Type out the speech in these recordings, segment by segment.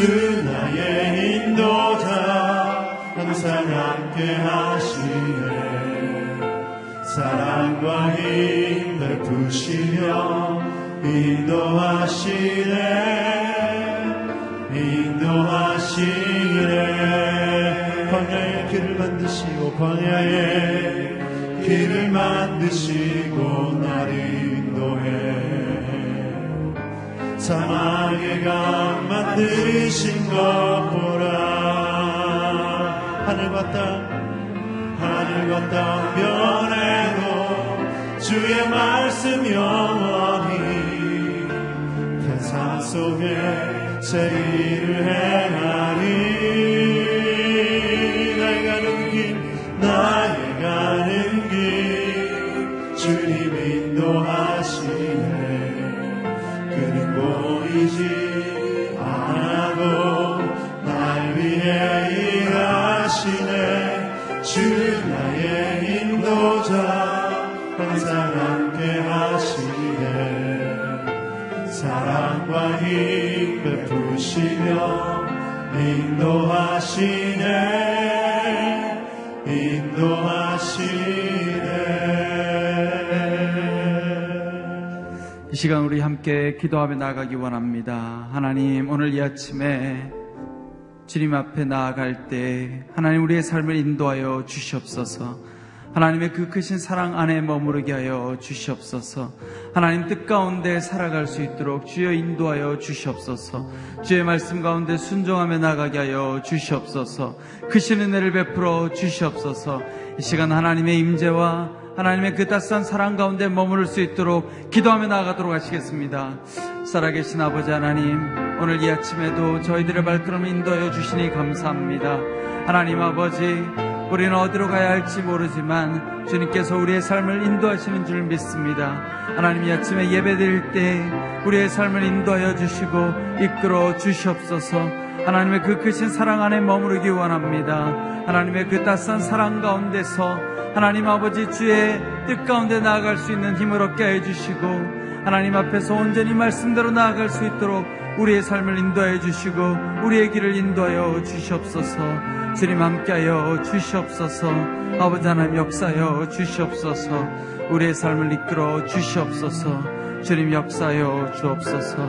주 나의 인도자 항상 함께 하시네. 사랑과 힘을 푸시며 인도하시네. 인도하시네. 광야의 길을 만드시고 광야의 길을 만드시고 나를 사마귀가 만드신 것 보라 하늘과 땅 하늘과 땅 변해도 주의 말씀 영원히 태산 속에 제 일을 행하리. 인도하시네 인도하시네 이 시간 우리 함께 기도하며 나아가기 원합니다. 하나님, 오늘 이 아침에 주님 앞에 나아갈 때 하나님 우리의 삶을 인도하여 주시옵소서. 하나님의 그 크신 사랑 안에 머무르게 하여 주시옵소서. 하나님 뜻 가운데 살아갈 수 있도록 주여 인도하여 주시옵소서. 주의 말씀 가운데 순종하며 나가게 하여 주시옵소서. 크신 은혜를 베풀어 주시옵소서. 이 시간 하나님의 임재와 하나님의 그 따스한 사랑 가운데 머무를 수 있도록 기도하며 나아가도록 하시겠습니다. 살아계신 아버지 하나님, 오늘 이 아침에도 저희들의 발걸음을 인도하여 주시니 감사합니다. 하나님 아버지, 우리는 어디로 가야 할지 모르지만 주님께서 우리의 삶을 인도하시는 줄 믿습니다. 하나님 이 아침에 예배 드릴 때 우리의 삶을 인도하여 주시고 이끌어 주시옵소서. 하나님의 그 크신 사랑 안에 머무르기 원합니다. 하나님의 그 따스한 사랑 가운데서 하나님 아버지 주의 뜻 가운데 나아갈 수 있는 힘을 얻게 해 주시고 하나님 앞에서 온전히 말씀대로 나아갈 수 있도록 우리의 삶을 인도하여 주시고 우리의 길을 인도하여 주시옵소서. 주님 함께하여 주시옵소서. 아버지 하나님 역사하여 주시옵소서. 우리의 삶을 이끌어 주시옵소서. 주님 역사하여 주옵소서.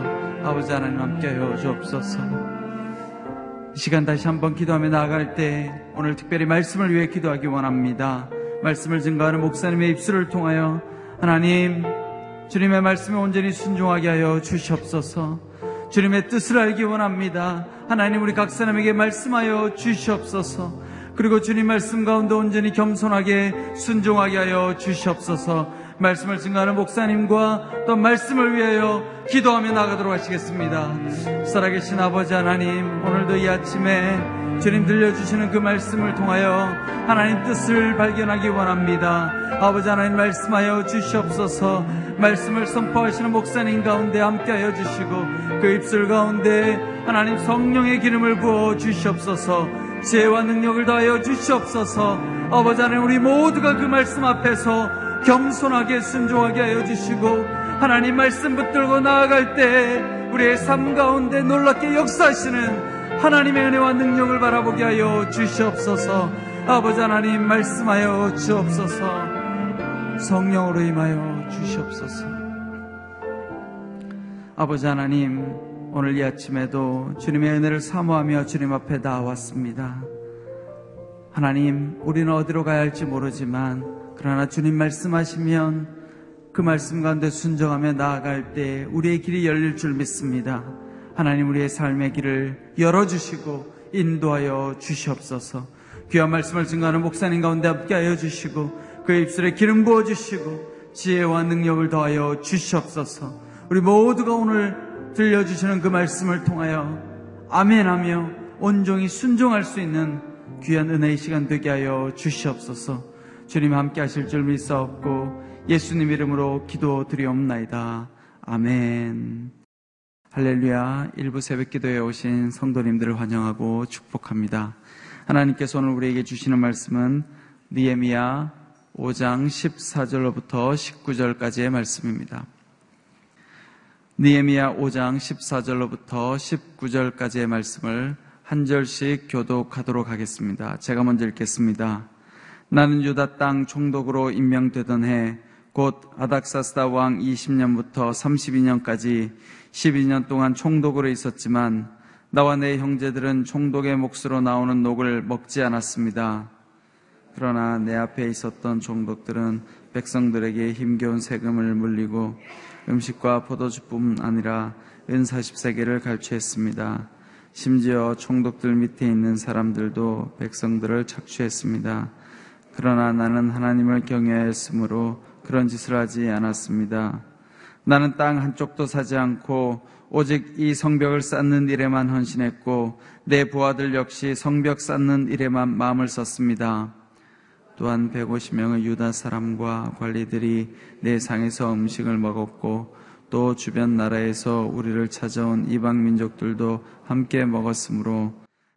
아버지 하나님 함께하여 주옵소서. 이 시간 다시 한번 기도하며 나아갈 때 오늘 특별히 말씀을 위해 기도하기 원합니다. 말씀을 증거하는 목사님의 입술을 통하여 하나님 주님의 말씀에 온전히 순종하게 하여 주시옵소서 주님의 뜻을 알기 원합니다. 하나님 우리 각 사람에게 말씀하여 주시옵소서. 그리고 주님 말씀 가운데 온전히 겸손하게 순종하게 하여 주시옵소서. 말씀을 증거하는 목사님과 또 말씀을 위하여 기도하며 나가도록 하시겠습니다. 살아계신 아버지 하나님, 오늘도 이 아침에 주님 들려주시는 그 말씀을 통하여 하나님 뜻을 발견하기 원합니다. 아버지 하나님 말씀하여 주시옵소서 말씀을 선포하시는 목사님 가운데 함께하여 주시고 그 입술 가운데 하나님 성령의 기름을 부어 주시옵소서. 지혜와 능력을 더하여 주시옵소서. 아버지 하나님 우리 모두가 그 말씀 앞에서 겸손하게 순종하게 하여 주시고 하나님 말씀 붙들고 나아갈 때 우리의 삶 가운데 놀랍게 역사하시는 하나님의 은혜와 능력을 바라보게 하여 주시옵소서. 아버지 하나님 말씀하여 주옵소서. 성령으로 임하여 주시옵소서 아버지 하나님 오늘 이 아침에도 주님의 은혜를 사모하며 주님 앞에 나왔습니다 하나님 우리는 어디로 가야 할지 모르지만 그러나 주님 말씀하시면 그 말씀 가운데 순종하며 나아갈 때 우리의 길이 열릴 줄 믿습니다. 하나님 우리의 삶의 길을 열어주시고 인도하여 주시옵소서. 귀한 말씀을 증거하는 목사님 가운데 함께 하여 주시고 그 입술에 기름 부어 주시고 지혜와 능력을 더하여 주시옵소서. 우리 모두가 오늘 들려주시는 그 말씀을 통하여 아멘하며 온종이 순종할 수 있는 귀한 은혜의 시간 되게 하여 주시옵소서. 주님 함께 하실 줄 믿사옵고 예수님 이름으로 기도 드리옵나이다. 아멘. 할렐루야. 일부 새벽 기도에 오신 성도님들을 환영하고 축복합니다. 하나님께서 오늘 우리에게 주시는 말씀은 니에미야 5장 14절로부터 19절까지의 말씀입니다. 니에미야 5장 14절로부터 19절까지의 말씀을 한 절씩 교독하도록 하겠습니다. 제가 먼저 읽겠습니다. 나는 유다 땅 총독으로 임명되던 해 곧 아닥사스다 왕 20년부터 32년까지 12년 동안 총독으로 있었지만 나와 내 형제들은 총독의 몫으로 나오는 녹을 먹지 않았습니다. 그러나 내 앞에 있었던 총독들은 백성들에게 힘겨운 세금을 물리고 음식과 포도주뿐 아니라 은 40세계를 갈취했습니다. 심지어 총독들 밑에 있는 사람들도 백성들을 착취했습니다. 그러나 나는 하나님을 경외하였으므로 그런 짓을 하지 않았습니다. 나는 땅 한쪽도 사지 않고 오직 이 성벽을 쌓는 일에만 헌신했고 내 부하들 역시 성벽 쌓는 일에만 마음을 썼습니다. 또한 150명의 유다 사람과 관리들이 내 상에서 음식을 먹었고 또 주변 나라에서 우리를 찾아온 이방 민족들도 함께 먹었으므로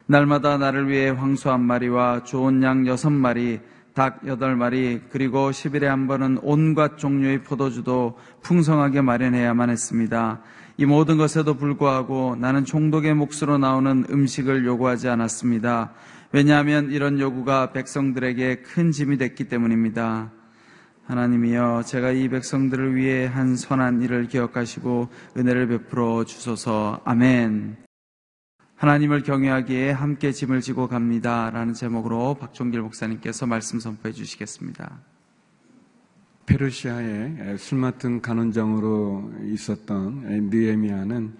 날마다 나를 위해 황소 한 마리와 좋은 양 여섯 마리 닭 여덟 마리 그리고 10일에 한 번은 온갖 종류의 포도주도 풍성하게 마련해야만 했습니다. 이 모든 것에도 불구하고 나는 총독의 몫으로 나오는 음식을 요구하지 않았습니다. 왜냐하면 이런 요구가 백성들에게 큰 짐이 됐기 때문입니다. 하나님이여 제가 이 백성들을 위해 한 선한 일을 기억하시고 은혜를 베풀어 주소서 아멘. 하나님을 경외하기에 함께 짐을 지고 갑니다. 라는 제목으로 박종길 목사님께서 말씀 선포해 주시겠습니다. 페르시아의 술 맡은 간원장으로 있었던 느에미아는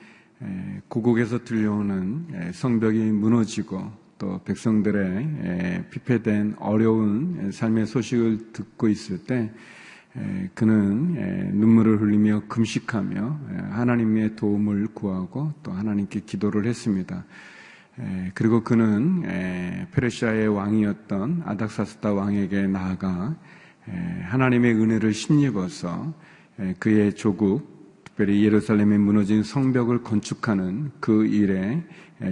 고국에서 들려오는 성벽이 무너지고 또 백성들의 피폐된 어려운 삶의 소식을 듣고 있을 때 그는 눈물을 흘리며 금식하며 하나님의 도움을 구하고 또 하나님께 기도를 했습니다. 그리고 그는 페르시아의 왕이었던 아닥사스다 왕에게 나아가 하나님의 은혜를 힘입어서 그의 조국, 특별히 예루살렘에 무너진 성벽을 건축하는 그 일에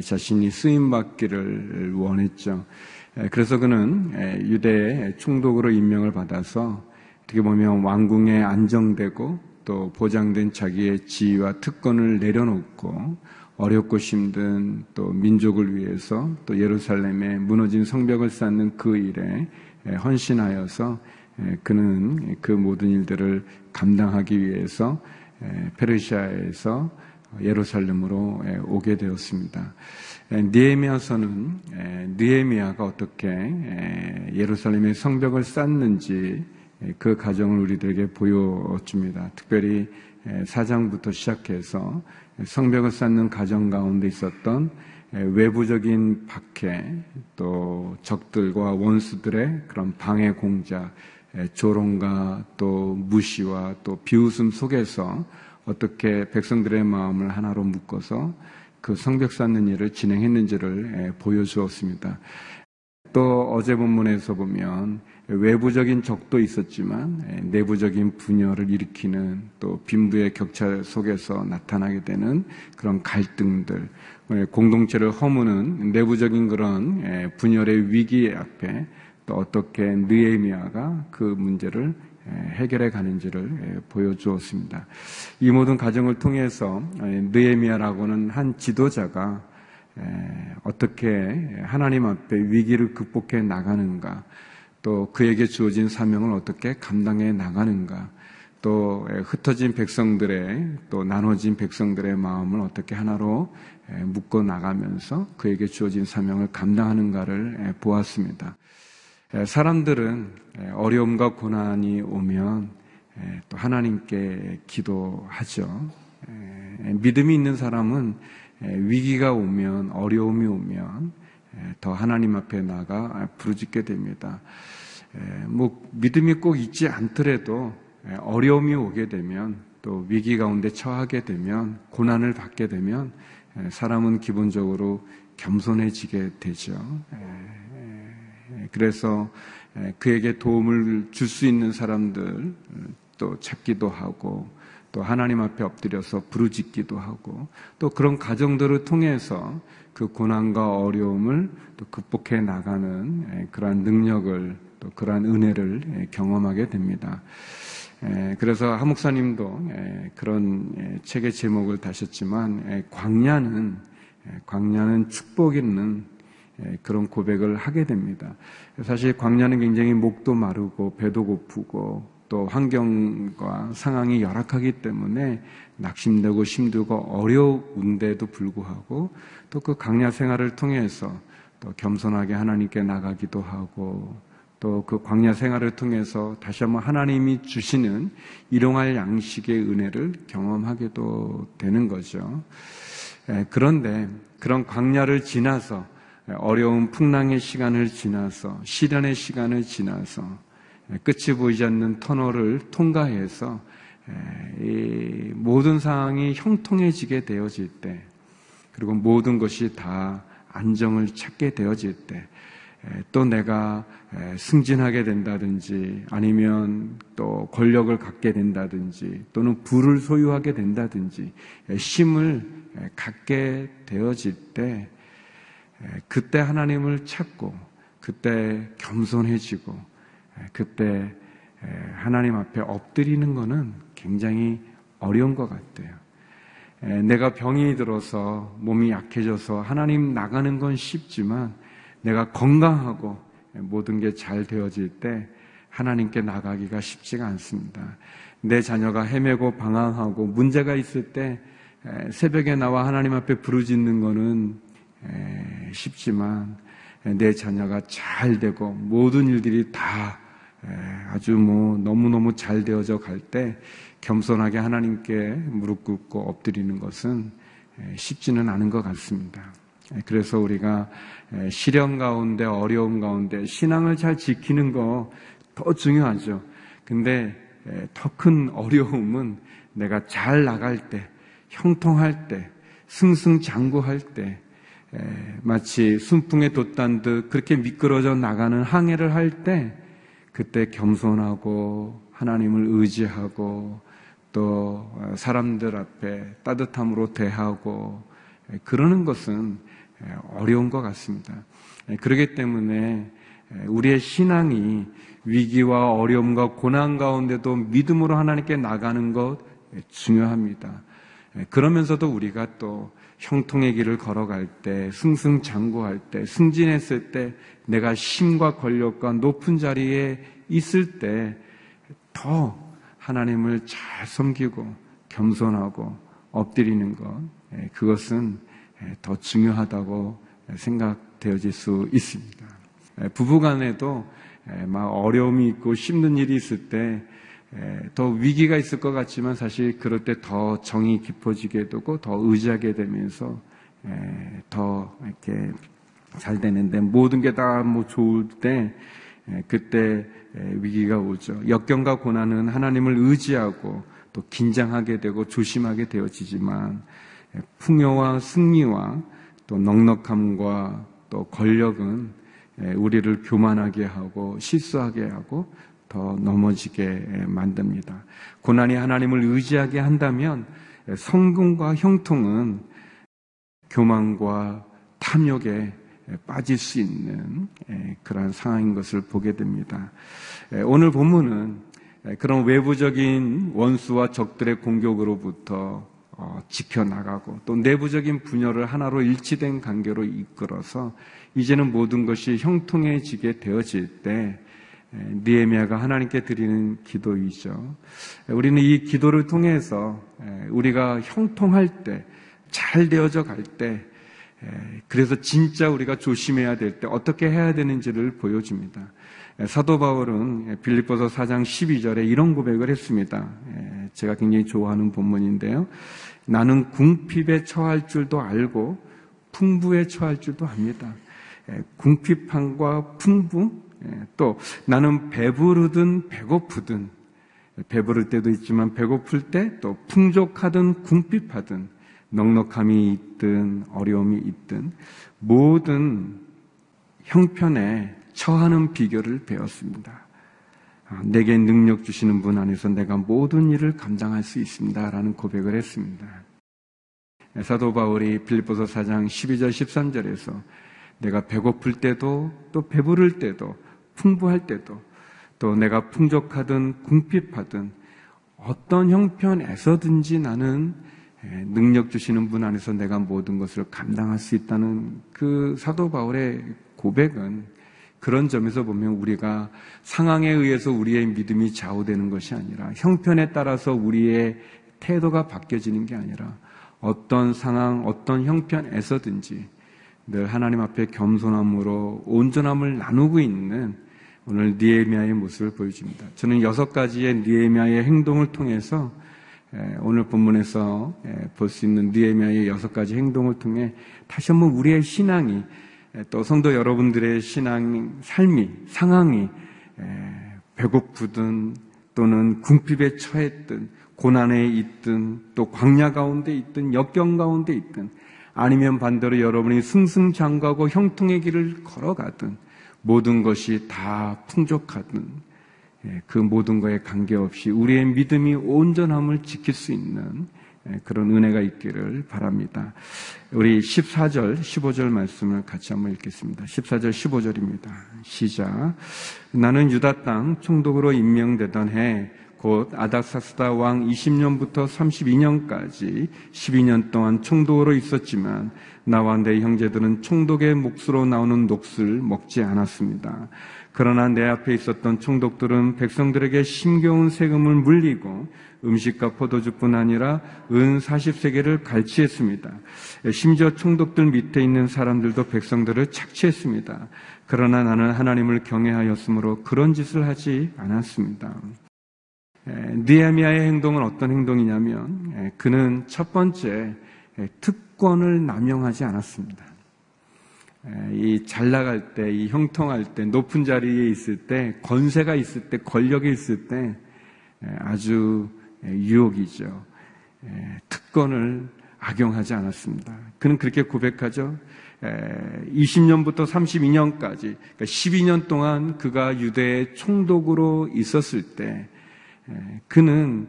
자신이 쓰임받기를 원했죠. 그래서 그는 유대 총독으로 임명을 받아서 어떻게 보면 왕궁에 안정되고 또 보장된 자기의 지위와 특권을 내려놓고 어렵고 힘든 또 민족을 위해서 또 예루살렘에 무너진 성벽을 쌓는 그 일에 헌신하여서 그는 그 모든 일들을 감당하기 위해서 페르시아에서 예루살렘으로 오게 되었습니다. 니에미아서는 니에미아가 어떻게 예루살렘의 성벽을 쌓는지 그 과정을 우리들에게 보여줍니다. 특별히 사장부터 시작해서 성벽을 쌓는 과정 가운데 있었던 외부적인 박해, 또 적들과 원수들의 그런 방해 공작, 조롱과 또 무시와 또 비웃음 속에서 어떻게 백성들의 마음을 하나로 묶어서 그 성벽 쌓는 일을 진행했는지를 보여주었습니다. 또 어제 본문에서 보면 외부적인 적도 있었지만 내부적인 분열을 일으키는 또 빈부의 격차 속에서 나타나게 되는 그런 갈등들, 공동체를 허무는 내부적인 그런 분열의 위기 앞에 또 어떻게 느에미아가 그 문제를 해결해 가는지를 보여주었습니다. 이 모든 과정을 통해서 느에미아라고는 한 지도자가 어떻게 하나님 앞에 위기를 극복해 나가는가, 또 그에게 주어진 사명을 어떻게 감당해 나가는가, 또 흩어진 백성들의 또 나눠진 백성들의 마음을 어떻게 하나로 묶어 나가면서 그에게 주어진 사명을 감당하는가를 보았습니다. 사람들은 어려움과 고난이 오면 또 하나님께 기도하죠. 믿음이 있는 사람은 위기가 오면 어려움이 오면 더 하나님 앞에 나가 부르짖게 됩니다. 뭐 믿음이 꼭 있지 않더라도 어려움이 오게 되면 또 위기 가운데 처하게 되면 고난을 받게 되면 사람은 기본적으로 겸손해지게 되죠. 그래서 그에게 도움을 줄 수 있는 사람들 또 찾기도 하고 또 하나님 앞에 엎드려서 부르짖기도 하고 또 그런 가정들을 통해서 그 고난과 어려움을 또 극복해 나가는 그러한 능력을 또 그러한 은혜를 경험하게 됩니다. 그래서 하 목사님도 그런 책의 제목을 다셨지만 광야는 광야는 축복 있는 그런 고백을 하게 됩니다. 사실 광야는 굉장히 목도 마르고 배도 고프고 또 환경과 상황이 열악하기 때문에 낙심되고 힘들고 어려운데도 불구하고 또그 강야 생활을 통해서 또 겸손하게 하나님께 나가기도 하고 또 그 광야 생활을 통해서 다시 한번 하나님이 주시는 일용할 양식의 은혜를 경험하게도 되는 거죠. 그런데 그런 광야를 지나서 어려운 풍랑의 시간을 지나서 시련의 시간을 지나서 끝이 보이지 않는 터널을 통과해서 모든 상황이 형통해지게 되어질 때 그리고 모든 것이 다 안정을 찾게 되어질 때 또 내가 승진하게 된다든지 아니면 또 권력을 갖게 된다든지 또는 부를 소유하게 된다든지 힘을 갖게 되어질 때 그때 하나님을 찾고 그때 겸손해지고 그때 하나님 앞에 엎드리는 것은 굉장히 어려운 것 같아요. 에, 내가 병이 들어서 몸이 약해져서 하나님 나가는 건 쉽지만 내가 건강하고 모든 게 잘 되어질 때 하나님께 나가기가 쉽지가 않습니다. 내 자녀가 헤매고 방황하고 문제가 있을 때 새벽에 나와 하나님 앞에 부르짖는 거는 쉽지만 내 자녀가 잘 되고 모든 일들이 다 아주 뭐 너무너무 잘 되어져 갈 때 겸손하게 하나님께 무릎 꿇고 엎드리는 것은 쉽지는 않은 것 같습니다. 그래서 우리가 시련 가운데 어려움 가운데 신앙을 잘 지키는 거 더 중요하죠. 근데 더 큰 어려움은 내가 잘 나갈 때, 형통할 때, 승승장구할 때, 마치 순풍에 돛단 듯 그렇게 미끄러져 나가는 항해를 할 때, 그때 겸손하고 하나님을 의지하고 또 사람들 앞에 따뜻함으로 대하고 그러는 것은 어려운 것 같습니다. 그렇기 때문에 우리의 신앙이 위기와 어려움과 고난 가운데도 믿음으로 하나님께 나가는 것 중요합니다. 그러면서도 우리가 또 형통의 길을 걸어갈 때, 승승장구할 때, 승진했을 때, 내가 힘과 권력과 높은 자리에 있을 때, 더 하나님을 잘 섬기고 겸손하고 엎드리는 것, 그것은 더 중요하다고 생각되어질 수 있습니다. 부부 간에도 막 어려움이 있고 힘든 일이 있을 때 더 위기가 있을 것 같지만 사실 그럴 때 더 정이 깊어지게 되고 더 의지하게 되면서 더 이렇게 잘 되는데 모든 게 다 뭐 좋을 때 그때 위기가 오죠. 역경과 고난은 하나님을 의지하고 또 긴장하게 되고 조심하게 되어지지만 풍요와 승리와 또 넉넉함과 또 권력은 우리를 교만하게 하고 실수하게 하고 더 넘어지게 만듭니다. 고난이 하나님을 의지하게 한다면 성공과 형통은 교만과 탐욕에 빠질 수 있는 그러한 상황인 것을 보게 됩니다. 오늘 본문은 그런 외부적인 원수와 적들의 공격으로부터 어, 지켜나가고 또 내부적인 분열을 하나로 일치된 관계로 이끌어서 이제는 모든 것이 형통해지게 되어질 때 니에미아가 하나님께 드리는 기도이죠. 우리는 이 기도를 통해서 우리가 형통할 때, 잘 되어져 갈 때, 그래서 진짜 우리가 조심해야 될 때 어떻게 해야 되는지를 보여줍니다. 사도 바울은 빌립보서 4장 12절에 이런 고백을 했습니다. 제가 굉장히 좋아하는 본문인데요. 나는 궁핍에 처할 줄도 알고 풍부에 처할 줄도 압니다. 궁핍함과 풍부, 또 나는 배부르든 배고프든 배부를 때도 있지만 배고플 때 또 풍족하든 궁핍하든 넉넉함이 있든 어려움이 있든 모든 형편에 처하는 비결을 배웠습니다. 아, 내게 능력 주시는 분 안에서 내가 모든 일을 감당할 수 있습니다. 라는 고백을 했습니다. 사도 바울이 빌립보서 4장 12절 13절에서 내가 배고플 때도 또 배부를 때도 풍부할 때도 또 내가 풍족하든 궁핍하든 어떤 형편에서든지 나는 능력 주시는 분 안에서 내가 모든 것을 감당할 수 있다는 그 사도 바울의 고백은 그런 점에서 보면 우리가 상황에 의해서 우리의 믿음이 좌우되는 것이 아니라 형편에 따라서 우리의 태도가 바뀌어지는 게 아니라 어떤 상황, 어떤 형편에서든지 늘 하나님 앞에 겸손함으로 온전함을 나누고 있는 오늘 니에미아의 모습을 보여줍니다. 저는 여섯 가지의 니에미아의 행동을 통해서 오늘 본문에서 볼 수 있는 니에미아의 여섯 가지 행동을 통해 다시 한번 우리의 신앙이 또 성도 여러분들의 신앙, 삶이, 상황이 배고프든 또는 궁핍에 처했든 고난에 있든 또 광야 가운데 있든 역경 가운데 있든 아니면 반대로 여러분이 승승장구하고 형통의 길을 걸어가든 모든 것이 다 풍족하든 그 모든 것에 관계없이 우리의 믿음이 온전함을 지킬 수 있는 예, 그런 은혜가 있기를 바랍니다. 우리 14절, 15절 말씀을 같이 한번 읽겠습니다. 14절, 15절입니다. 시작. 나는 유다 땅 총독으로 임명되던 해 곧 아닥사스다 왕 20년부터 32년까지 12년 동안 총독으로 있었지만 나와 내 형제들은 총독의 몫으로 나오는 녹을 먹지 않았습니다. 그러나 내 앞에 있었던 총독들은 백성들에게 심겨운 세금을 물리고 음식과 포도주뿐 아니라 은 40세계를 갈취했습니다. 심지어 총독들 밑에 있는 사람들도 백성들을 착취했습니다. 그러나 나는 하나님을 경외하였으므로 그런 짓을 하지 않았습니다. 니에미아의 행동은 어떤 행동이냐면 그는 첫 번째 특권을 남용하지 않았습니다. 이 잘 나갈 때, 이 형통할 때, 높은 자리에 있을 때, 권세가 있을 때, 권력이 있을 때 아주 유혹이죠. 특권을 악용하지 않았습니다. 그는 그렇게 고백하죠. 20년부터 32년까지, 그러니까 12년 동안 그가 유대의 총독으로 있었을 때, 그는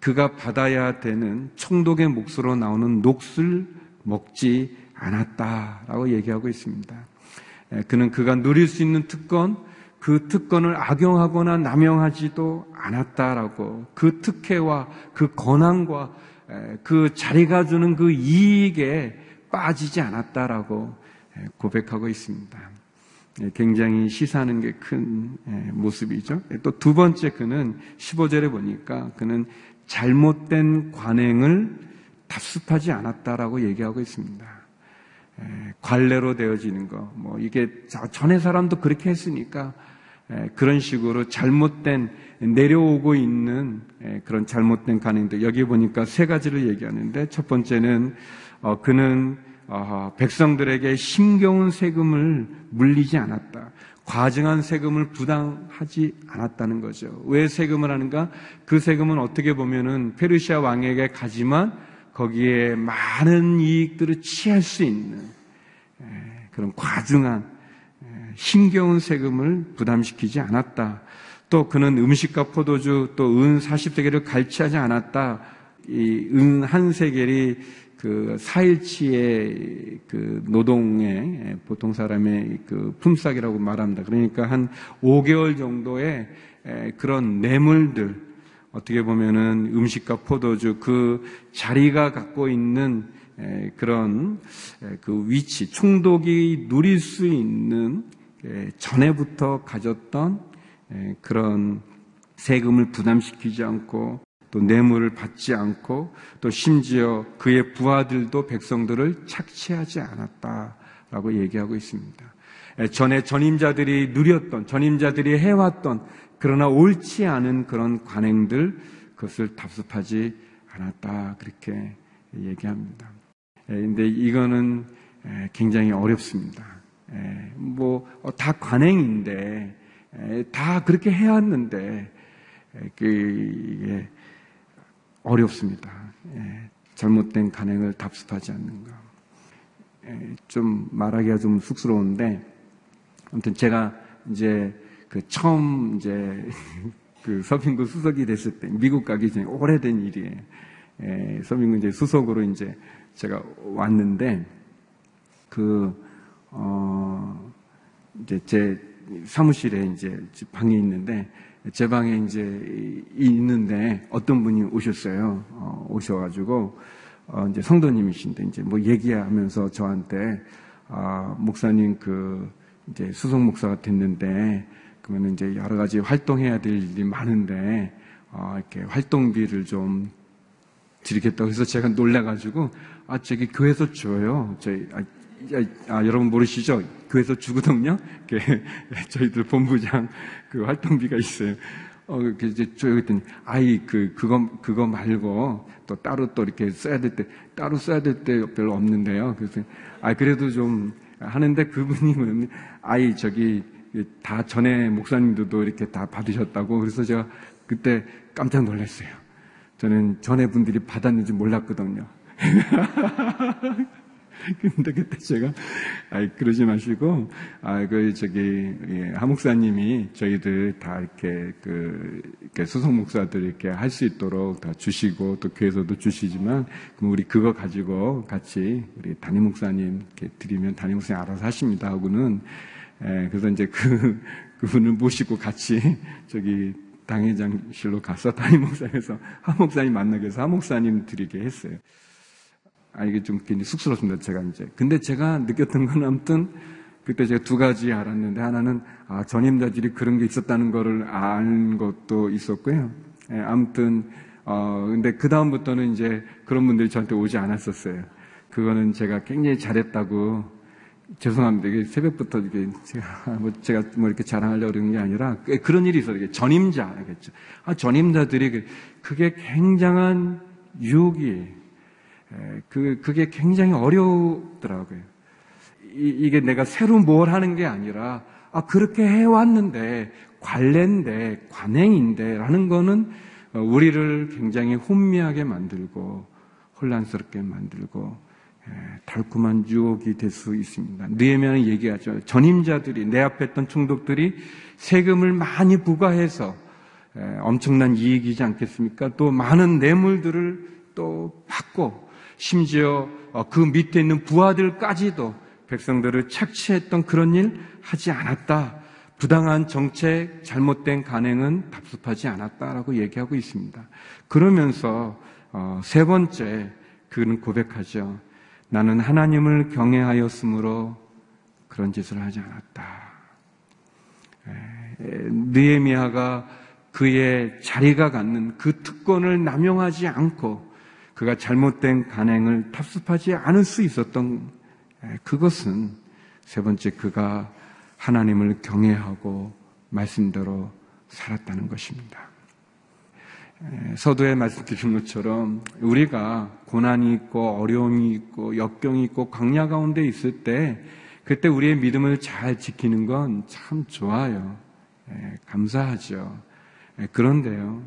그가 받아야 되는 총독의 몫으로 나오는 녹을 먹지 않았다라고 얘기하고 있습니다. 그는 그가 누릴 수 있는 특권, 그 특권을 악용하거나 남용하지도 않았다라고 그 특혜와 그 권한과 그 자리가 주는 그 이익에 빠지지 않았다라고 고백하고 있습니다. 굉장히 시사하는 게 큰 모습이죠. 또 두 번째 그는 15절에 보니까 그는 잘못된 관행을 답습하지 않았다라고 얘기하고 있습니다. 관례로 되어지는 거, 뭐 이게 전에 사람도 그렇게 했으니까 그런 식으로 잘못된 내려오고 있는 그런 잘못된 관행들 여기 보니까 세 가지를 얘기하는데 첫 번째는 어, 그는 어, 백성들에게 심겨운 세금을 물리지 않았다. 과증한 세금을 부담하지 않았다는 거죠. 왜 세금을 하는가? 그 세금은 어떻게 보면은 페르시아 왕에게 가지만 거기에 많은 이익들을 취할 수 있는 그런 과증한 힘겨운 세금을 부담시키지 않았다. 또 그는 음식과 포도주 또 은 40세계를 갈취하지 않았다. 이 은 한 세겔이 그 4일치의 그 노동의 보통 사람의 그 품삯이라고 말합니다. 그러니까 한 5개월 정도의 그런 뇌물들 어떻게 보면은 음식과 포도주 그 자리가 갖고 있는 그런 그 위치 총독이 누릴 수 있는 전에부터 가졌던 그런 세금을 부담시키지 않고 또 뇌물을 받지 않고 또 심지어 그의 부하들도 백성들을 착취하지 않았다라고 얘기하고 있습니다. 전에 전임자들이 누렸던 전임자들이 해왔던 그러나 옳지 않은 그런 관행들 그것을 답습하지 않았다 그렇게 얘기합니다. 근데 이거는 굉장히 어렵습니다. 뭐 다 관행인데 다 그렇게 해왔는데 그 이게 어렵습니다. 예, 잘못된 간행을 답습하지 않는 거. 예, 좀 말하기가 좀 쑥스러운데, 아무튼 제가 이제 그 처음 이제 그 서빙구 수석이 됐을 때, 미국 가기 전에 오래된 일이에요. 예, 서빙구 이제 수석으로 이제 제가 왔는데, 그, 어, 이제 제 사무실에 이제 방이 있는데, 제 방에 이제 있는데 어떤 분이 오셨어요. 어, 오셔가지고 어, 이제 성도님이신데 이제 뭐 얘기하면서 저한테 아, 목사님 그 이제 수석 목사가 됐는데 그러면 이제 여러 가지 활동해야 될 일이 많은데 어, 이렇게 활동비를 좀 드리겠다고 해서 제가 놀래가지고 아 저기 교회에서 줘요. 저희 아, 아, 여러분 모르시죠? 교회에서 주거든요. 저희들 본부장 그 활동비가 있어요. 어, 그 이제 저 그랬더니 아이 그 그거 그거 말고 또 따로 또 이렇게 써야 될 때 따로 써야 될 때 별로 없는데요. 그래서 아 그래도 좀 하는데 그분이 뭐냐면 아이 저기 다 전에 목사님들도 이렇게 다 받으셨다고 그래서 제가 그때 깜짝 놀랐어요. 저는 전에 분들이 받았는지 몰랐거든요. 근데 그때 제가, 아 그러지 마시고, 아, 그, 저기, 예, 하목사님이 저희들 다 이렇게, 그, 이렇게 수석 목사들 이렇게 할 수 있도록 다 주시고, 또 교회에서도 주시지만, 그럼 우리 그거 가지고 같이 우리 담임 목사님 이렇게 드리면 담임 목사님 알아서 하십니다 하고는, 예, 그래서 이제 그, 그분을 모시고 같이 저기 당회장실로 가서 담임 목사에서 하 목사님 만나게 해서 하 목사님 드리게 했어요. 아, 이게 좀 괜히 쑥스럽습니다, 제가 이제. 근데 제가 느꼈던 건 아무튼, 그때 제가 두 가지 알았는데, 하나는, 아, 전임자들이 그런 게 있었다는 거를 안 것도 있었고요. 예, 아무튼, 어, 근데 그다음부터는 이제 그런 분들이 저한테 오지 않았었어요. 그거는 제가 굉장히 잘했다고, 죄송합니다. 이게 새벽부터 이게 제가 뭐, 제가 뭐 이렇게 자랑하려고 그러는 게 아니라, 그- 그런 일이 있어요. 이게 전임자겠죠. 아, 전임자들이 그- 그게 굉장한 유혹이에요. 에, 그, 그게 굉장히 어려우더라고요. 이, 게 내가 새로 뭘 하는 게 아니라, 아, 그렇게 해왔는데, 관례인데, 관행인데, 라는 거는 어, 우리를 굉장히 혼미하게 만들고, 혼란스럽게 만들고, 에, 달콤한 유혹이 될 수 있습니다. 느헤미야는 얘기하죠. 전임자들이, 내 앞에 있던 총독들이 세금을 많이 부과해서 에, 엄청난 이익이지 않겠습니까? 또 많은 뇌물들을 또 받고, 심지어 어, 그 밑에 있는 부하들까지도 백성들을 착취했던 그런 일 하지 않았다. 부당한 정책, 잘못된 간행은 답습하지 않았다라고 얘기하고 있습니다. 그러면서 어, 세 번째 그는 고백하죠. 나는 하나님을 경외하였으므로 그런 짓을 하지 않았다. 에, 느헤미야가 그의 자리가 갖는 그 특권을 남용하지 않고 그가 잘못된 간행을 탑습하지 않을 수 있었던 에, 그것은 세 번째 그가 하나님을 경외하고 말씀대로 살았다는 것입니다. 에, 서두에 말씀드린 것처럼 우리가 고난이 있고 어려움이 있고 역경이 있고 광야 가운데 있을 때 그때 우리의 믿음을 잘 지키는 건 참 좋아요. 에, 감사하죠. 에, 그런데요,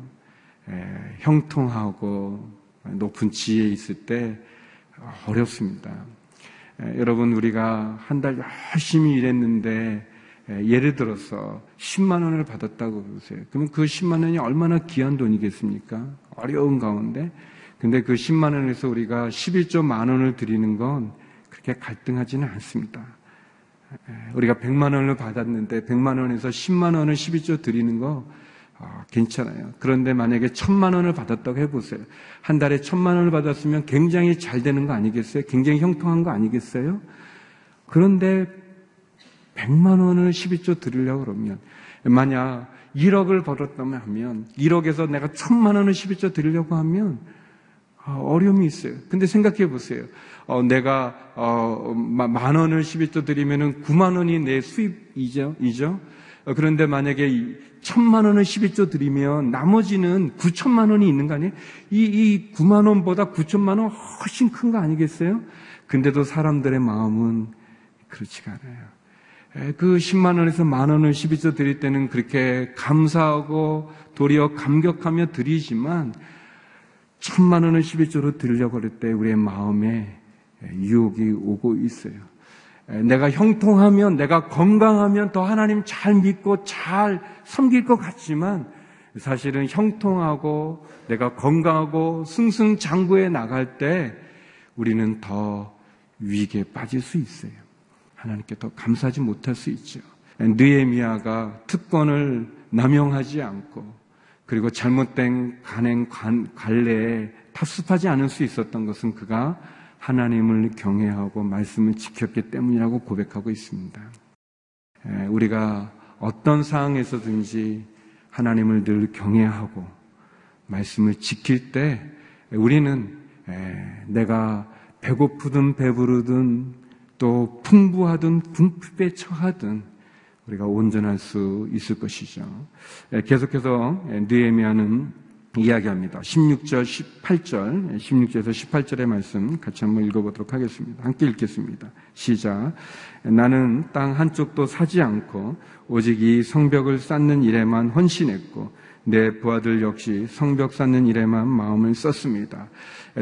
에, 형통하고 높은 지혜에 있을 때 어렵습니다. 에, 여러분 우리가 한 달 열심히 일했는데 에, 예를 들어서 10만 원을 받았다고 보세요. 그러면 그 10만 원이 얼마나 귀한 돈이겠습니까? 어려운 가운데. 근데 그 10만 원에서 우리가 11조 만 원을 드리는 건 그렇게 갈등하지는 않습니다. 에, 우리가 100만 원을 받았는데 100만 원에서 10만 원을 11조 드리는 거 어, 괜찮아요. 그런데 만약에 천만 원을 받았다고 해보세요. 한 달에 천만 원을 받았으면 굉장히 잘 되는 거 아니겠어요? 굉장히 형통한 거 아니겠어요? 그런데 100만 원을 12조 드리려고 그러면 만약 1억을 벌었다면 하면 1억에서 내가 천만 원을 12조 드리려고 하면 어, 어려움이 있어요. 근데 생각해 보세요. 어, 내가 어, 마- 만 원을 12조 드리면은 9만 원이 내 수입이죠. 이죠? 어, 그런데 만약에 이 천만 원을 11조 드리면 나머지는 9천만 원이 있는 거 아니에요? 이, 이 9만 원보다 9천만 원 훨씬 큰 거 아니겠어요? 근데도 사람들의 마음은 그렇지가 않아요. 에, 그 10만 원에서 만 원을 12조 드릴 때는 그렇게 감사하고 도리어 감격하며 드리지만 천만 원을 11조로 드리려고 할때 우리의 마음에 유혹이 오고 있어요. 에, 내가 형통하면, 내가 건강하면 더 하나님 잘 믿고 잘 섬길 것 같지만 사실은 형통하고 내가 건강하고 승승장구해 나갈 때 우리는 더 위기에 빠질 수 있어요. 하나님께 더 감사하지 못할 수 있죠. 느에미아가 특권을 남용하지 않고 그리고 잘못된 간행 관, 관례에 탑습하지 않을 수 있었던 것은 그가 하나님을 경외하고 말씀을 지켰기 때문이라고 고백하고 있습니다. 에, 우리가 어떤 상황에서든지 하나님을 늘 경외하고 말씀을 지킬 때 우리는 에, 내가 배고프든 배부르든 또 풍부하든 궁핍에 처하든 우리가 온전할 수 있을 것이죠. 에, 계속해서 느에미아는 이야기합니다. 16절, 18절, 16절에서 18절의 말씀 같이 한번 읽어보도록 하겠습니다. 함께 읽겠습니다. 시작. 나는 땅 한쪽도 사지 않고 오직 이 성벽을 쌓는 일에만 헌신했고 내 부하들 역시 성벽 쌓는 일에만 마음을 썼습니다.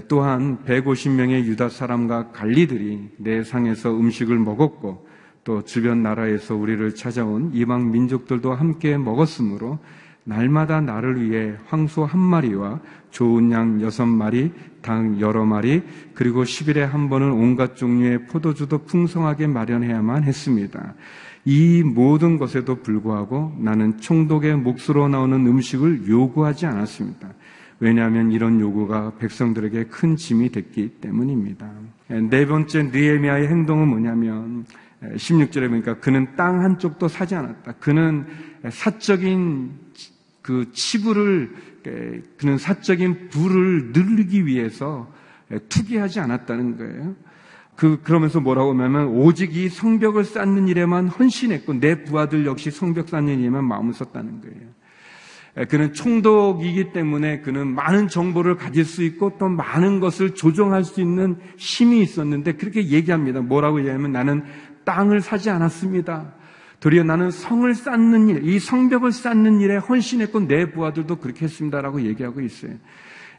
또한 150명의 유다 사람과 관리들이 내 상에서 음식을 먹었고 또 주변 나라에서 우리를 찾아온 이방 민족들도 함께 먹었으므로 날마다 나를 위해 황소 한 마리와 좋은 양 여섯 마리, 당 여러 마리, 그리고 10일에 한 번은 온갖 종류의 포도주도 풍성하게 마련해야만 했습니다. 이 모든 것에도 불구하고 나는 총독의 몫으로 나오는 음식을 요구하지 않았습니다. 왜냐하면 이런 요구가 백성들에게 큰 짐이 됐기 때문입니다. 네 번째 느에미아의 행동은 뭐냐면 16절에 보니까 그는 땅 한쪽도 사지 않았다. 그는 사적인 그 치부를 그는 사적인 부를 늘리기 위해서 투기하지 않았다는 거예요. 그 그러면서 뭐라고 하냐면 오직 이 성벽을 쌓는 일에만 헌신했고 내 부하들 역시 성벽 쌓는 일에만 마음을 썼다는 거예요. 그는 총독이기 때문에 그는 많은 정보를 가질 수 있고 또 많은 것을 조정할 수 있는 힘이 있었는데 그렇게 얘기합니다. 뭐라고 얘기하면 나는 땅을 사지 않았습니다. 도리어 나는 성을 쌓는 일, 이 성벽을 쌓는 일에 헌신했고 내 부하들도 그렇게 했습니다라고 얘기하고 있어요.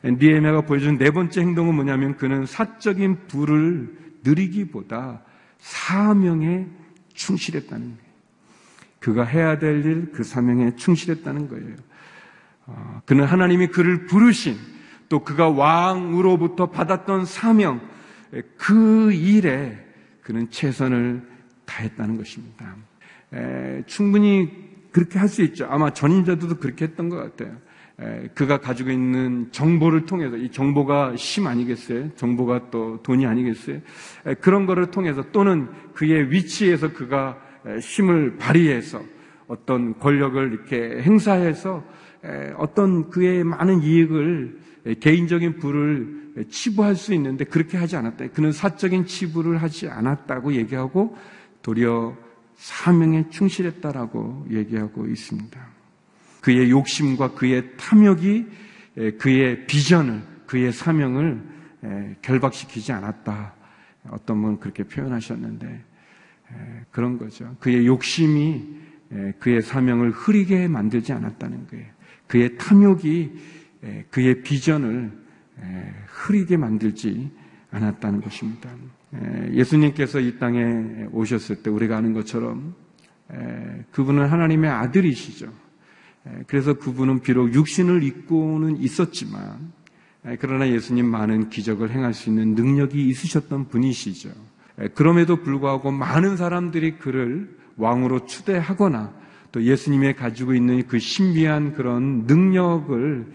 니에메가 보여준 네 번째 행동은 뭐냐면 그는 사적인 부를 누리기보다 사명에 충실했다는 거예요. 그가 해야 될 일, 그 사명에 충실했다는 거예요. 어, 그는 하나님이 그를 부르신 또 그가 왕으로부터 받았던 사명, 그 일에 그는 최선을 다했다는 것입니다. 에, 충분히 그렇게 할 수 있죠. 아마 전인자들도 그렇게 했던 것 같아요. 에, 그가 가지고 있는 정보를 통해서 이 정보가 힘 아니겠어요? 정보가 또 돈이 아니겠어요? 에, 그런 거를 통해서 또는 그의 위치에서 그가 힘을 발휘해서 어떤 권력을 이렇게 행사해서 어떤 그의 많은 이익을 개인적인 부를 치부할 수 있는데 그렇게 하지 않았다. 그는 사적인 치부를 하지 않았다고 얘기하고 도리어 사명에 충실했다라고 얘기하고 있습니다. 그의 욕심과 그의 탐욕이 그의 비전을, 그의 사명을 결박시키지 않았다. 어떤 분은 그렇게 표현하셨는데 그런 거죠. 그의 욕심이 그의 사명을 흐리게 만들지 않았다는 거예요. 그의 탐욕이 그의 비전을 흐리게 만들지 않았다는 것입니다. 예수님께서 이 땅에 오셨을 때 우리가 아는 것처럼 그분은 하나님의 아들이시죠. 그래서 그분은 비록 육신을 입고는 있었지만 그러나 예수님 많은 기적을 행할 수 있는 능력이 있으셨던 분이시죠. 그럼에도 불구하고 많은 사람들이 그를 왕으로 추대하거나 또 예수님이 가지고 있는 그 신비한 그런 능력을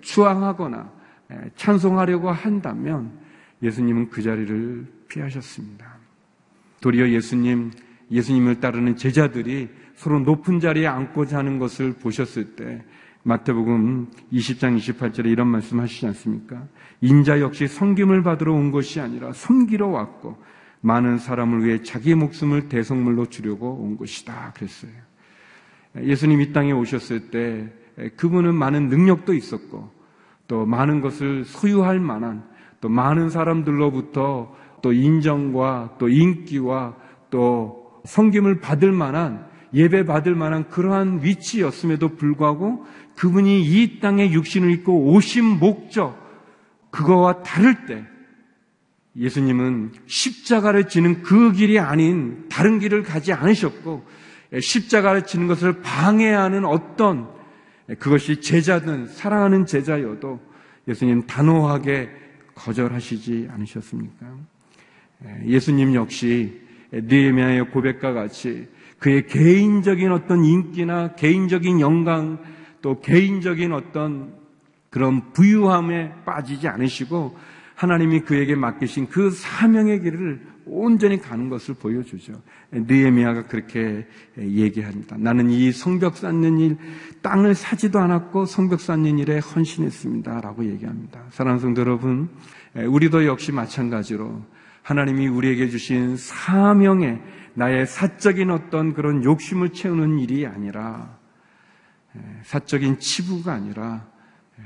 추앙하거나 찬송하려고 한다면 예수님은 그 자리를 피하셨습니다. 도리어 예수님, 예수님을 따르는 제자들이 서로 높은 자리에 앉고자 하는 것을 보셨을 때 마태복음 20장 28절에 이런 말씀 하시지 않습니까? 인자 역시 섬김을 받으러 온 것이 아니라 섬기러 왔고 많은 사람을 위해 자기 목숨을 대성물로 주려고 온 것이다. 그랬어요. 예수님 이 땅에 오셨을 때 그분은 많은 능력도 있었고 또 많은 것을 소유할 만한 또 많은 사람들로부터 또 인정과 또 인기와 또 성김을 받을 만한 예배 받을 만한 그러한 위치였음에도 불구하고 그분이 이 땅에 육신을 입고 오신 목적 그거와 다를 때 예수님은 십자가를 지는 그 길이 아닌 다른 길을 가지 않으셨고 십자가를 지는 것을 방해하는 어떤 그것이 제자든 사랑하는 제자여도 예수님 단호하게 거절하시지 않으셨습니까? 예수님 역시 느헤미야의 고백과 같이 그의 개인적인 어떤 인기나 개인적인 영광 또 개인적인 어떤 그런 부유함에 빠지지 않으시고 하나님이 그에게 맡기신 그 사명의 길을 온전히 가는 것을 보여주죠. 느헤미야가 그렇게 얘기합니다. 나는 이 성벽 쌓는 일, 땅을 사지도 않았고 성벽 쌓는 일에 헌신했습니다 라고 얘기합니다. 사랑하는 성도 여러분, 우리도 역시 마찬가지로 하나님이 우리에게 주신 사명에 나의 사적인 어떤 그런 욕심을 채우는 일이 아니라 사적인 치부가 아니라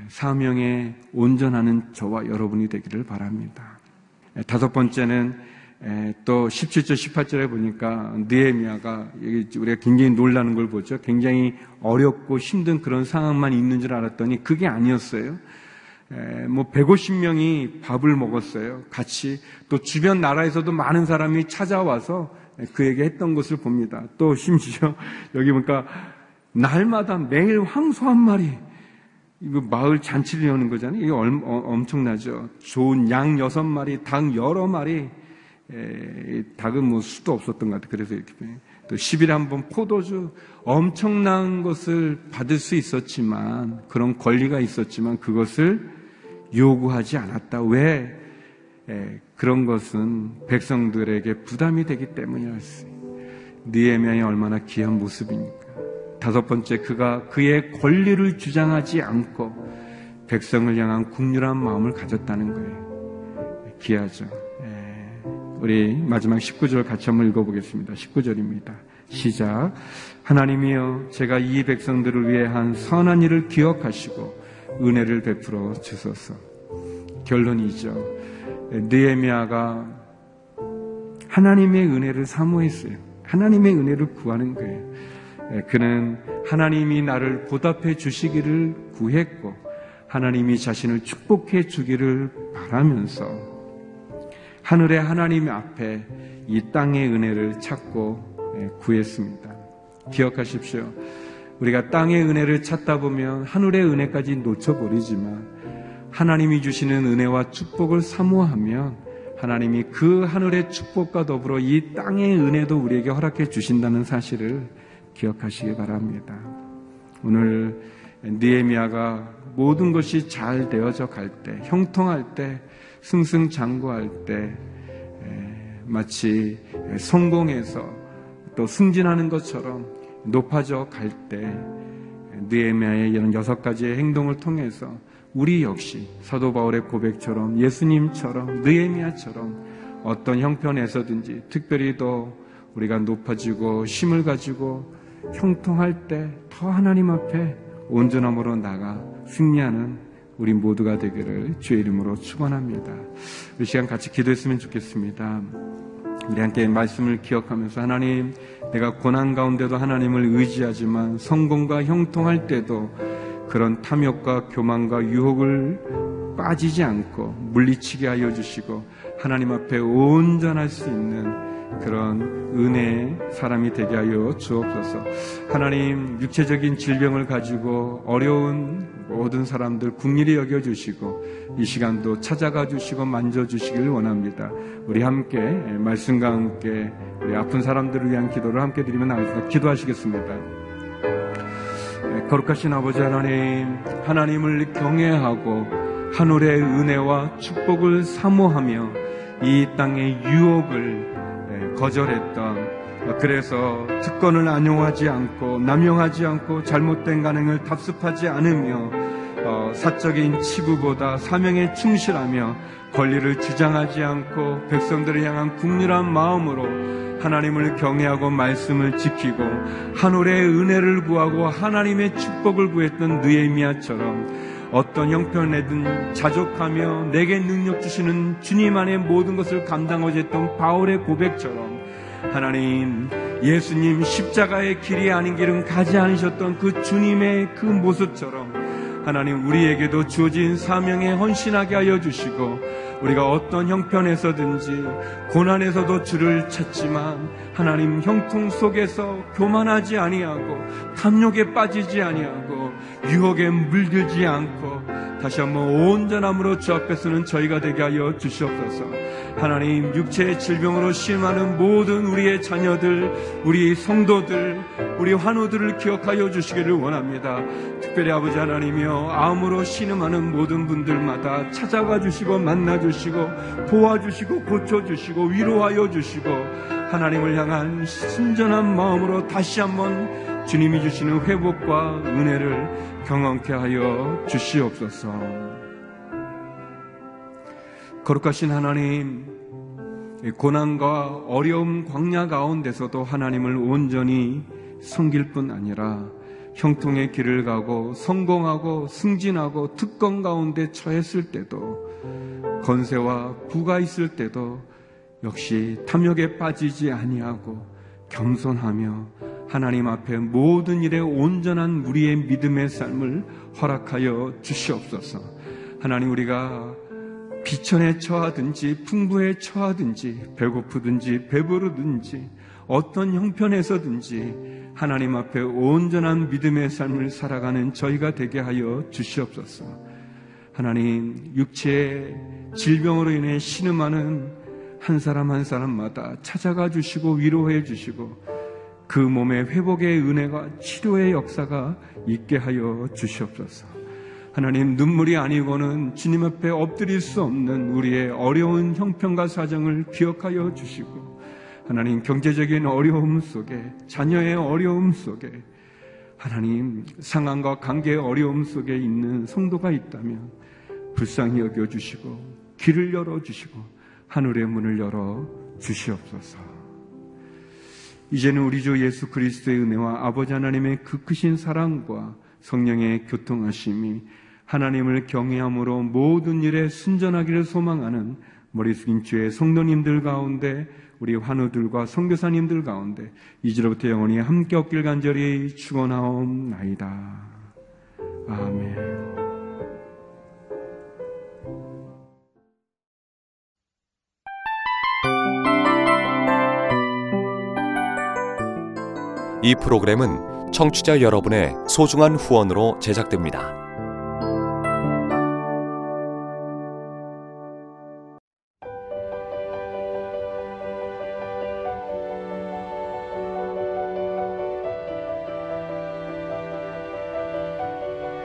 사명에 온전하는 저와 여러분이 되기를 바랍니다. 다섯 번째는 또 17절, 18절에 보니까 느에미아가 우리가 굉장히 놀라는 걸 보죠. 굉장히 어렵고 힘든 그런 상황만 있는 줄 알았더니 그게 아니었어요. 뭐 150명이 밥을 먹었어요. 같이 또 주변 나라에서도 많은 사람이 찾아와서 그에게 했던 것을 봅니다. 또 심지어 여기 보니까 날마다 매일 황소 한 마리 이거 마을 잔치를 여는 거잖아요. 이게 얼, 어, 엄청나죠. 좋은 양 여섯 마리, 닭 여러 마리. 에, 닭은 뭐 수도 없었던 것 같아요. 그래서 이렇게 또 10일에 한 번 포도주 엄청난 것을 받을 수 있었지만 그런 권리가 있었지만 그것을 요구하지 않았다. 왜? 에, 그런 것은 백성들에게 부담이 되기 때문이었어요. 느에미아의 얼마나 귀한 모습입니까? 다섯 번째, 그가 그의 권리를 주장하지 않고 백성을 향한 국률한 마음을 가졌다는 거예요. 귀하죠. 예. 우리 마지막 19절 같이 한번 읽어보겠습니다. 19절입니다. 시작. 하나님이여, 제가 이 백성들을 위해 한 선한 일을 기억하시고 은혜를 베풀어 주소서. 결론이죠. 느에미아가 하나님의 은혜를 사모했어요. 하나님의 은혜를 구하는 거예요. 예, 그는 하나님이 나를 보답해 주시기를 구했고 하나님이 자신을 축복해 주기를 바라면서 하늘의 하나님 앞에 이 땅의 은혜를 찾고 예, 구했습니다. 기억하십시오. 우리가 땅의 은혜를 찾다 보면 하늘의 은혜까지 놓쳐버리지만 하나님이 주시는 은혜와 축복을 사모하면 하나님이 그 하늘의 축복과 더불어 이 땅의 은혜도 우리에게 허락해 주신다는 사실을 기억하시기 바랍니다. 오늘 니에미아가 모든 것이 잘 되어져 갈 때, 형통할 때, 승승장구할 때, 마치 성공해서 또 승진하는 것처럼 높아져 갈 때, 느에미아의 이런 여섯 가지의 행동을 통해서 우리 역시 사도 바울의 고백처럼 예수님처럼 느에미아처럼 어떤 형편에서든지 특별히 더 우리가 높아지고 힘을 가지고 형통할 때 더 하나님 앞에 온전함으로 나가 승리하는 우리 모두가 되기를 주의 이름으로 축원합니다. 이 시간 같이 기도했으면 좋겠습니다. 우리 함께 말씀을 기억하면서 하나님 내가 고난 가운데도 하나님을 의지하지만 성공과 형통할 때도 그런 탐욕과 교만과 유혹을 빠지지 않고 물리치게 하여 주시고 하나님 앞에 온전할 수 있는 그런 은혜의 사람이 되게 하여 주옵소서. 하나님 육체적인 질병을 가지고 어려운 모든 사람들 국리히 여겨 주시고 이 시간도 찾아가 주시고 만져 주시길 원합니다. 우리 함께 말씀과 함께 우리 아픈 사람들을 위한 기도를 함께 드리면 나가서 기도하시겠습니다. 거룩하신 아버지 하나님, 하나님을 경외하고 하늘의 은혜와 축복을 사모하며 이 땅의 유혹을 거절했던 그래서 특권을 안용하지 않고 남용하지 않고 잘못된 가능을 답습하지 않으며 어, 사적인 치부보다 사명에 충실하며 권리를 주장하지 않고 백성들을 향한 국률한 마음으로 하나님을 경외하고 말씀을 지키고 하늘의 은혜를 구하고 하나님의 축복을 구했던 느에미아처럼 어떤 형편에든 자족하며 내게 능력 주시는 주님 안에 모든 것을 감당하지 했던 바울의 고백처럼 하나님 예수님 십자가의 길이 아닌 길은 가지 않으셨던 그 주님의 그 모습처럼 하나님 우리에게도 주어진 사명에 헌신하게 하여 주시고 우리가 어떤 형편에서든지 고난에서도 주를 찾지만 하나님 형통 속에서 교만하지 아니하고 탐욕에 빠지지 아니하고 유혹에 물들지 않고 다시 한번 온전함으로 주 앞에 서는 저희가 되게 하여 주시옵소서. 하나님 육체의 질병으로 심하는 모든 우리의 자녀들, 우리 성도들, 우리 환우들을 기억하여 주시기를 원합니다. 특별히 아버지 하나님이여 암으로 신음하는 모든 분들마다 찾아가 주시고 만나 주시고 도와주시고 고쳐 주시고 위로하여 주시고 하나님을 향한 순전한 마음으로 다시 한번 주님이 주시는 회복과 은혜를 경험케 하여 주시옵소서. 거룩하신 하나님, 고난과 어려움 광야 가운데서도 하나님을 온전히 섬길 뿐 아니라 형통의 길을 가고 성공하고 승진하고 특권 가운데 처했을 때도 건세와 부가 있을 때도 역시 탐욕에 빠지지 아니하고 겸손하며 하나님 앞에 모든 일에 온전한 우리의 믿음의 삶을 허락하여 주시옵소서. 하나님 우리가 비천에 처하든지 풍부에 처하든지 배고프든지 배부르든지 어떤 형편에서든지 하나님 앞에 온전한 믿음의 삶을 살아가는 저희가 되게 하여 주시옵소서. 하나님, 육체의 질병으로 인해 신음하는 한 사람 한 사람마다 찾아가 주시고 위로해 주시고 그 몸의 회복의 은혜가 치료의 역사가 있게 하여 주시옵소서. 하나님 눈물이 아니고는 주님 앞에 엎드릴 수 없는 우리의 어려운 형편과 사정을 기억하여 주시고 하나님 경제적인 어려움 속에 자녀의 어려움 속에 하나님 상황과 관계의 어려움 속에 있는 성도가 있다면 불쌍히 여겨 주시고 길을 열어 주시고 하늘의 문을 열어 주시옵소서. 이제는 우리 주 예수 그리스도의 은혜와 아버지 하나님의 그 크신 사랑과 성령의 교통하심이 하나님을 경외함으로 모든 일에 순전하기를 소망하는 머리 숙인 주의 성도님들 가운데 우리 환우들과 선교사님들 가운데 이제로부터 영원히 함께 없길 간절히 축원하옵나이다. 아멘. 이 프로그램은 청취자 여러분의 소중한 후원으로 제작됩니다.